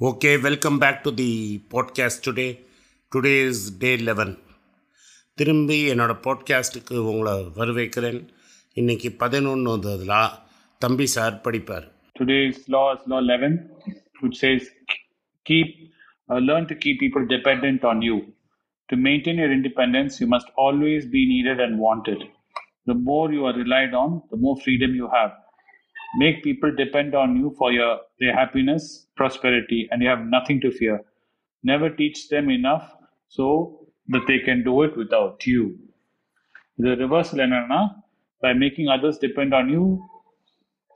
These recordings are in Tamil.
Okay, welcome back to the podcast today. Today is day 11. திரும்பி என்னோட பாட்காஸ்ட்டுக்கு உங்களை வரவேற்கிறேன் இன்னைக்கு பதினொன்று தம்பி sir படிப்பார் Today's law is law 11, which says keep uh, learn to keep people dependent on you. To maintain your independence, you must always be needed and wanted. The more you are relied on, the more freedom you have. make people depend on you for your their happiness prosperity and you have nothing to fear. Never teach them enough so that they can do it without you. The reverse enana by making others depend on you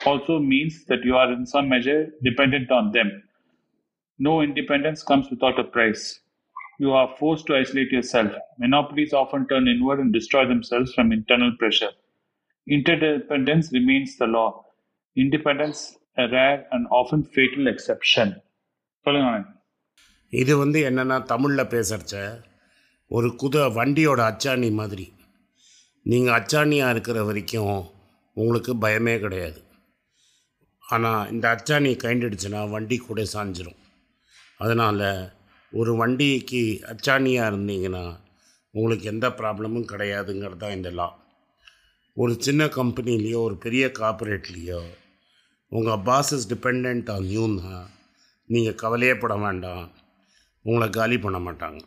also means that you are in some measure dependent on them. No independence comes without a price. You are forced to isolate yourself. Monopolies often turn inward and destroy themselves from internal pressure. Interdependence remains the law. Independence rare and often often exception சொல்லுங்க இது வந்து என்னென்னா தமிழில் பேசுகிறச்ச ஒரு குத வண்டியோட அச்சாணி மாதிரி. நீங்கள் அச்சாணியாக இருக்கிற வரைக்கும் உங்களுக்கு பயமே கிடையாது. ஆனால் இந்த அச்சாணி கைண்டிடுச்சுன்னா வண்டி கூட சாஞ்சிரும். அதனால் ஒரு வண்டிக்கு அச்சாணியாக இருந்தீங்கன்னா உங்களுக்கு எந்த ப்ராப்ளமும் கிடையாதுங்கிறது தான் இந்த லா ஒரு சின்ன கம்பெனிலேயோ ஒரு பெரிய கார்பரேட்லேயோ உங்கள் பாஸ் இஸ் டிபெண்ட் ஆன் யூன்னா நீங்கள் கவலையே பட வேண்டாம். உங்களை காலி பண்ண மாட்டாங்க.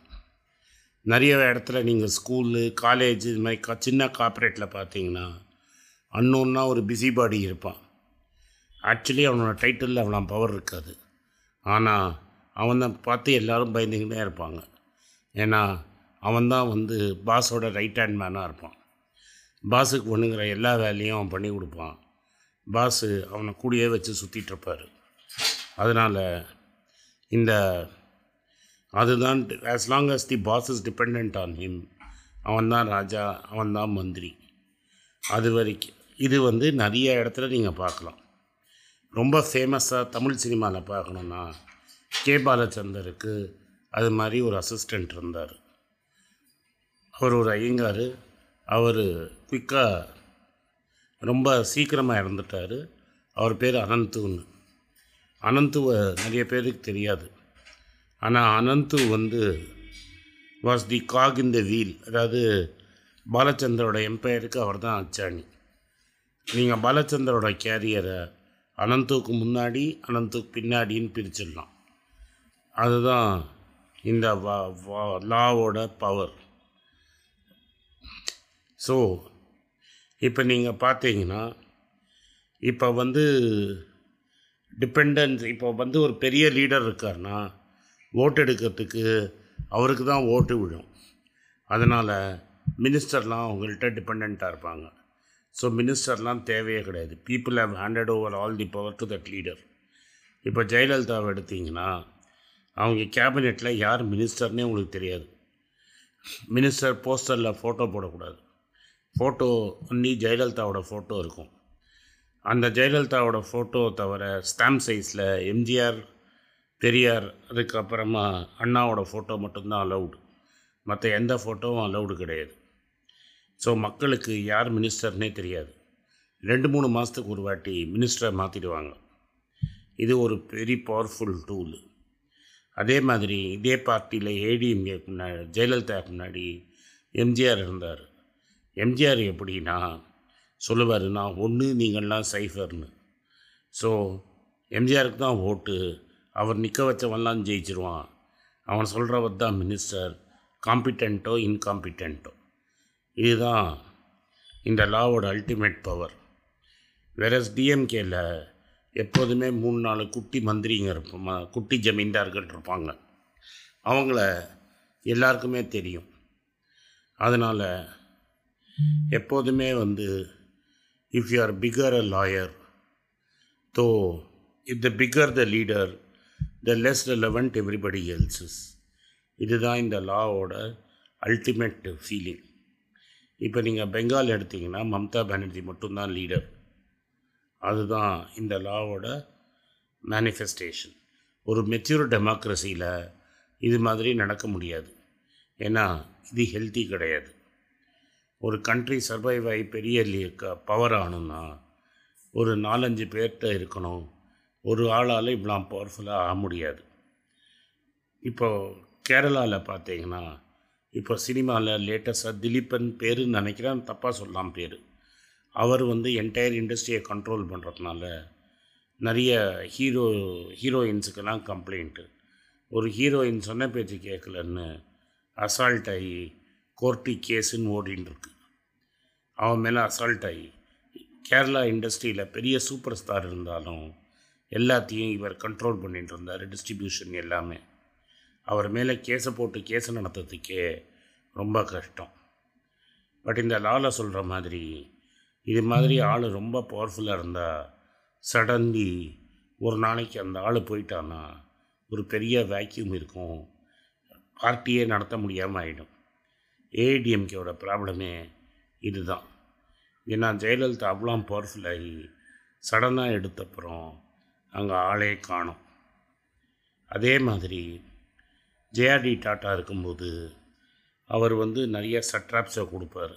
நிறைய இடத்துல நீங்கள் ஸ்கூலு காலேஜ் இது மாதிரி கா சின்ன கார்பரேட்டில் பார்த்தீங்கன்னா அன்னோன்னா ஒரு பிஸி பாடி இருப்பான். ஆக்சுவலி அவனோட டைட்டிலில் அவன பவர் இருக்காது. ஆனால் அவனை பார்த்து எல்லாரும் பயந்துக்கிட்டே இருப்பாங்க. ஏன்னா அவன் தான் வந்து பாஸோட ரைட் ஹேண்ட் மேனாக இருப்பான். பாஸுக்கு ஒன்றுங்கிற எல்லா வேலையும் அவன் பண்ணி கொடுப்பான். பாஸு அவனை கூடயே வச்சு சுற்றிட்டுருப்பார் அதனால் இந்த அதுதான் as long as the boss is depend on him அவன் தான் ராஜா அவன் தான் மந்திரி. அது வரைக்கும் இது வந்து நிறைய இடத்துல நீங்கள் பார்க்கலாம். ரொம்ப ஃபேமஸாக தமிழ் சினிமாவில் பார்க்கணுன்னா கே பாலச்சந்தருக்கு அது மாதிரி ஒரு அசிஸ்டண்ட் இருந்தார். அவர் ஒரு ஐயங்கார். அவர் குயிக்காக ரொம்ப சீக்கிரமாக இறந்துட்டார். அவர் பேர் அனந்துன்னு. அனந்துவை நிறைய பேருக்கு தெரியாது. ஆனால் அனந்து வந்து was the Kock in the wheel அதாவது பாலச்சந்தரோட எம்பையருக்கு அவர் தான் அச்சாணி. நீங்கள் பாலச்சந்தரோட கேரியரை அனந்துக்கு முன்னாடி அனந்துக்கு பின்னாடின்னு பிரிச்சிடலாம். அதுதான் இந்த வா வா லாவோட பவர் ஸோ இப்போ நீங்கள் பார்த்தீங்கன்னா இப்போ வந்து டிபெண்டன்ஸ் இப்போ வந்து ஒரு பெரிய லீடர் இருக்காருன்னா ஓட்டு எடுக்கிறதுக்கு அவருக்கு தான் ஓட்டு விழும். அதனால் மினிஸ்டர்லாம் அவங்கள்ட்ட டிபெண்ட்டாக இருப்பாங்க. ஸோ மினிஸ்டர்லாம் தேவையே கிடையாது. People have handed over all the power to that leader இப்போ ஜெயலலிதாவை எடுத்தீங்கன்னா அவங்க கேபினெட்டில் யார் மினிஸ்டர்னே உங்களுக்கு தெரியாது. மினிஸ்டர் போஸ்டரில் ஃபோட்டோ போடக்கூடாது. ஃபோட்டோ ஒன்லி ஜெயலலிதாவோட ஃபோட்டோ இருக்கும். அந்த ஜெயலலிதாவோட ஃபோட்டோ தவிர ஸ்டாம்ப் சைஸில் எம்ஜிஆர் பெரியார் அதுக்கப்புறமா அண்ணாவோட ஃபோட்டோ மட்டும்தான் அலௌடு மற்ற எந்த ஃபோட்டோவும் அலௌடு கிடையாது. ஸோ மக்களுக்கு யார் மினிஸ்டர்னே தெரியாது. ரெண்டு மூணு மாதத்துக்கு ஒரு வாட்டி மினிஸ்டரை மாற்றிடுவாங்க இது ஒரு வெரி பவர்ஃபுல் டூல் அதே மாதிரி இதே பார்ட்டியில் ஏடிஎம்ஏக்கு முன்னாடி ஜெயலலிதாவுக்கு முன்னாடி எம்ஜிஆர் இருந்தார். எம்ஜிஆர் எப்படின்னா சொல்லுவார் நான் ஒன்று நீங்கள்லாம் சைஃபர்னு. ஸோ எம்ஜிஆருக்கு தான் ஓட்டு. அவர் நிற்க வச்சவன்லாம் ஜெயிச்சிருவான். அவன் சொல்கிறவர் தான் மினிஸ்டர் காம்பிட்டண்ட்டோ இன்காம்பிட்டண்ட்டோ இதுதான் இந்த லாவோட அல்டிமேட் பவர். வேறஸ் டிஎம்கேயில் எப்போதுமே மூணு நாலு குட்டி மந்திரிங்க இருப்போம் குட்டி ஜமீன்தார்கள் இருப்பாங்க. அவங்கள எல்லாருக்குமே தெரியும். அதனால் எப்போதுமே வந்து if you are bigger a lawyer though if the bigger the leader the less relevant everybody else's இதுதான் இந்த லாவோட அல்டிமேட் ஃபீலிங் இப்போ நீங்கள் பெங்கால் எடுத்தீங்கன்னா மம்தா பானர்ஜி மட்டும்தான் லீடர் அதுதான் இந்த லாவோட மேனிஃபெஸ்டேஷன் ஒரு மெச்சூர் டெமோக்ரஸியில் இது மாதிரி நடக்க முடியாது. ஏன்னா இது ஹெல்த்தி கிடையாது. ஒரு கண்ட்ரி சர்வைவ் ஆகி பெரிய பவர் ஆகணும்னா ஒரு நாலஞ்சு பேர்கிட்ட இருக்கணும். ஒரு ஆளால் இவ்வளோ பவர்ஃபுல்லாக ஆக முடியாது. இப்போ கேரளாவில் பார்த்தீங்கன்னா இப்போ சினிமாவில் லேட்டஸ்ட்டாக திலீப்பன் பேருன்னு நினைக்கிறேன் தப்பாக சொல்லலாம் பேர். அவர் வந்து என்டையர் இண்டஸ்ட்ரியை கண்ட்ரோல் பண்ணுறதுனால நிறைய ஹீரோ ஹீரோயின்ஸுக்கெல்லாம் கம்ப்ளைண்ட்டு ஒரு ஹீரோயின் சொன்ன பேச்சு கேட்கலன்னு அசால்ட் ஆகி கோர்ட்டு கேஸுன்னு ஓடின்னு இருக்கு அவன் மேலே அசால்ட் ஆகி கேரளா இண்டஸ்ட்ரியில் பெரிய சூப்பர் ஸ்டார் இருந்தாலும் எல்லாத்தையும் இவர் கண்ட்ரோல் பண்ணிட்டு இருந்தார் டிஸ்ட்ரிபியூஷன் எல்லாமே. அவர் மேலே கேஸை போட்டு கேஸை நடத்துறதுக்கே ரொம்ப கஷ்டம். பட் இந்த லாவில் சொல்கிற மாதிரி இது மாதிரி ஆள் ரொம்ப பவர்ஃபுல்லாக இருந்தால் சடன்லி ஒரு நாளைக்கு அந்த ஆள் போயிட்டான்னா ஒரு பெரிய வேக்யூம் இருக்கும். பார்ட்டியே நடத்த முடியாமல் ஆகிடும் ஏடிஎம்கேவோட ப்ராப்ளமே இதுதான். ஏன்னா ஜெயலலிதா அவ்வளோ பவர்ஃபுல்லாகி சடனாக எடுத்தப்புறம் அங்கே ஆளே காணும். அதே மாதிரி ஜேஆர்டி டாட்டா இருக்கும்போது அவர் வந்து நிறைய சட்ராப்ஸை கொடுப்பார்.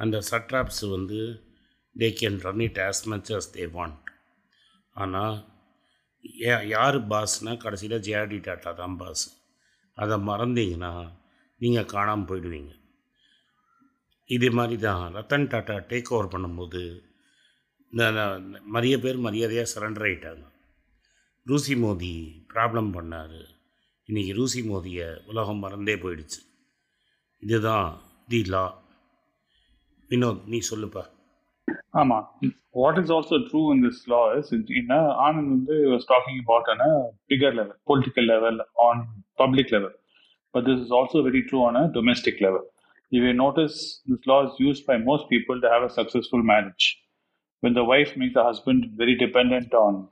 அந்த சட்ராப்ஸ் வந்து they can run it as much as they want ஆனால் யார் பாஸ்னால் கடைசியில் ஜேஆர்டி டாட்டா தான் பாஸ் அதை மறந்தீங்கன்னா நீங்கள் காணாமல் போயிடுவீங்க. இது மாதிரி தான் ரத்தன் டாட்டா டேக் ஓவர் பண்ணும்போது இந்த நிறைய பேர் மரியாதையாக சரண்டர் ஆகிட்டாங்க ரூசி மோதி ப்ராப்ளம் பண்ணார். இன்றைக்கி ரூசி மோதியை உலகம் மறந்தே போயிடுச்சு. இதுதான் தி லா வினோத் நீ சொல்லுப்பா. ஆமாம் what is also true in this law is என்ன ஆனந்த் வந்து Vande about talking bigger level political level on public level. But this is also very true on a domestic level. If You notice this law is used by most people to have a successful marriage. When the wife makes the husband very dependent on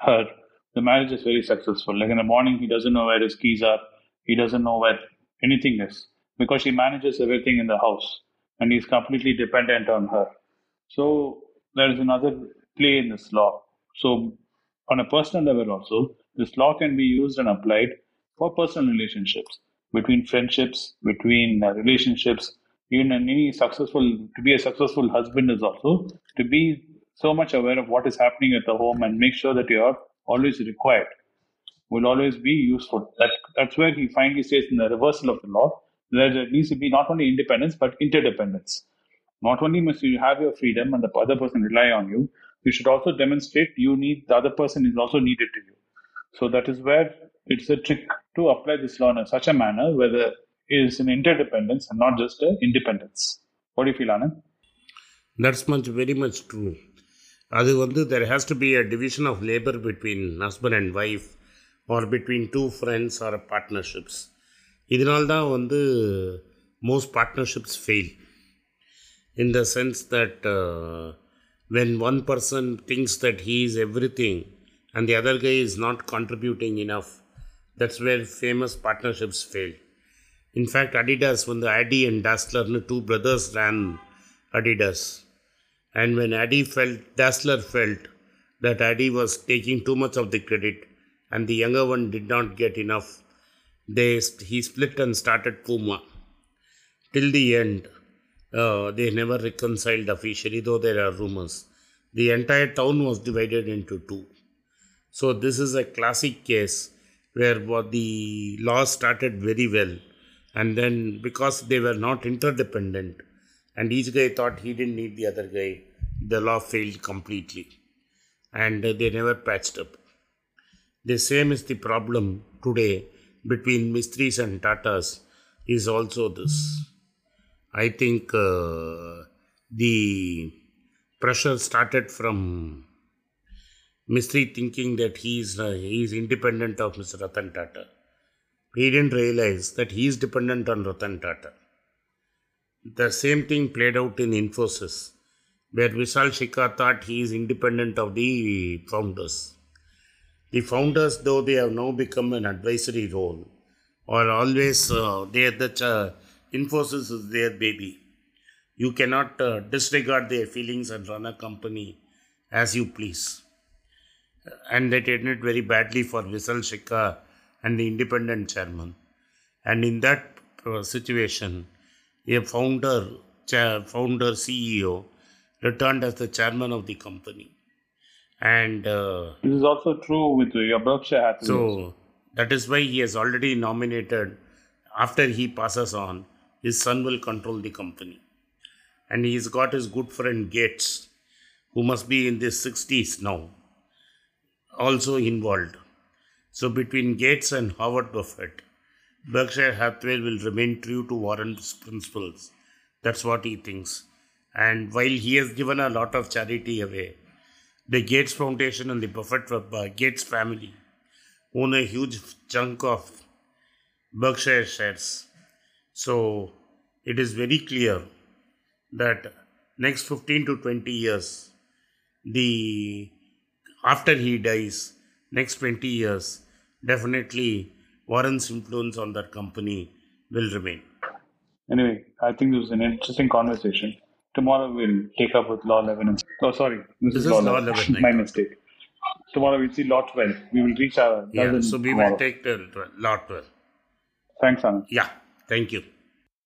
her, the marriage is very successful. Like in the morning, he doesn't know where his keys are, he doesn't know where anything is because she manages everything in the house and he's completely dependent on her. So there is another play in this law. So on a personal level also, this law can be used and applied for personal relationships, between friendships, between uh, relationships, even any successful, to be a successful husband is also to be so much aware of what is happening at the home and make sure that you are always required will always be useful. That, that's where he finally says in the reversal of the law, that there needs to be not only independence but interdependence. Not only must you have your freedom and the other person rely on you, you should also demonstrate you need the other person is also needed to you. So that is where it's a trick to apply this law in such a manner where there is an interdependence and not just a independence. What do you feel, Anand? That's much very much true அது வந்து there has to be a division of labour between husband and wife or between two friends or partnerships இதனால்தான் வந்து most partnerships fail in the sense that uh, when one person thinks that he is everything and the other guy is not contributing enough, that's where famous partnerships fail. In fact, Adidas, when the Adi and Dassler, two brothers ran Adidas, and when Adi felt, Dassler felt that Adi was taking too much of the credit and the younger one did not get enough, they, he split and started Puma till the end, uh, they never reconciled officially, though there are rumors. The entire town was divided into two. So, this is a classic case where the law started very well, and then because they were not interdependent, and each guy thought he didn't need the other guy, the law failed completely, and they never patched up. The same is the problem today between Mistris and Tatas is also this. I think uh, the pressure started from Mistry thinking that he is uh, he is independent of Mr. Ratan Tata. He didn't realize that he is dependent on Ratan Tata. The same thing played out in Infosys, where Vishal Shikha thought he is independent of the founders. The founders, though they have now become an advisory role, are always uh, they are the ch- Infosys is their baby. You cannot uh, disregard their feelings and run a company as you please. And that ended very badly for Vishal Shikha and the independent chairman. And in that uh, situation, a founder, founder CEO, returned as the chairman of the company. And uh, This is also true with your Berkshire Hathaway. so That is why he has already nominated, after he passes on, his son will control the company. And he's got his good friend Gates, who must be in his 60s now, also involved. So between Gates and Howard Buffett, Berkshire Hathaway will remain true to Warren's principles. That's what he thinks. And while he has given a lot of charity away, the Gates Foundation and the Buffett uh, Gates family own a huge chunk of Berkshire shares. So it is very clear that next 15 to 20 years, the after he dies, next 20 years, definitely Warren's influence on that company will remain. Anyway, I think this was an interesting conversation. Tomorrow we'll take up with Law 11. And, oh, sorry. This, This is, Law, Law 11. 11, My mistake. Tomorrow we'll see Law 12. We will reach our Yeah, so we tomorrow. will take the lot well. Thanks, Anand. Yeah, thank you.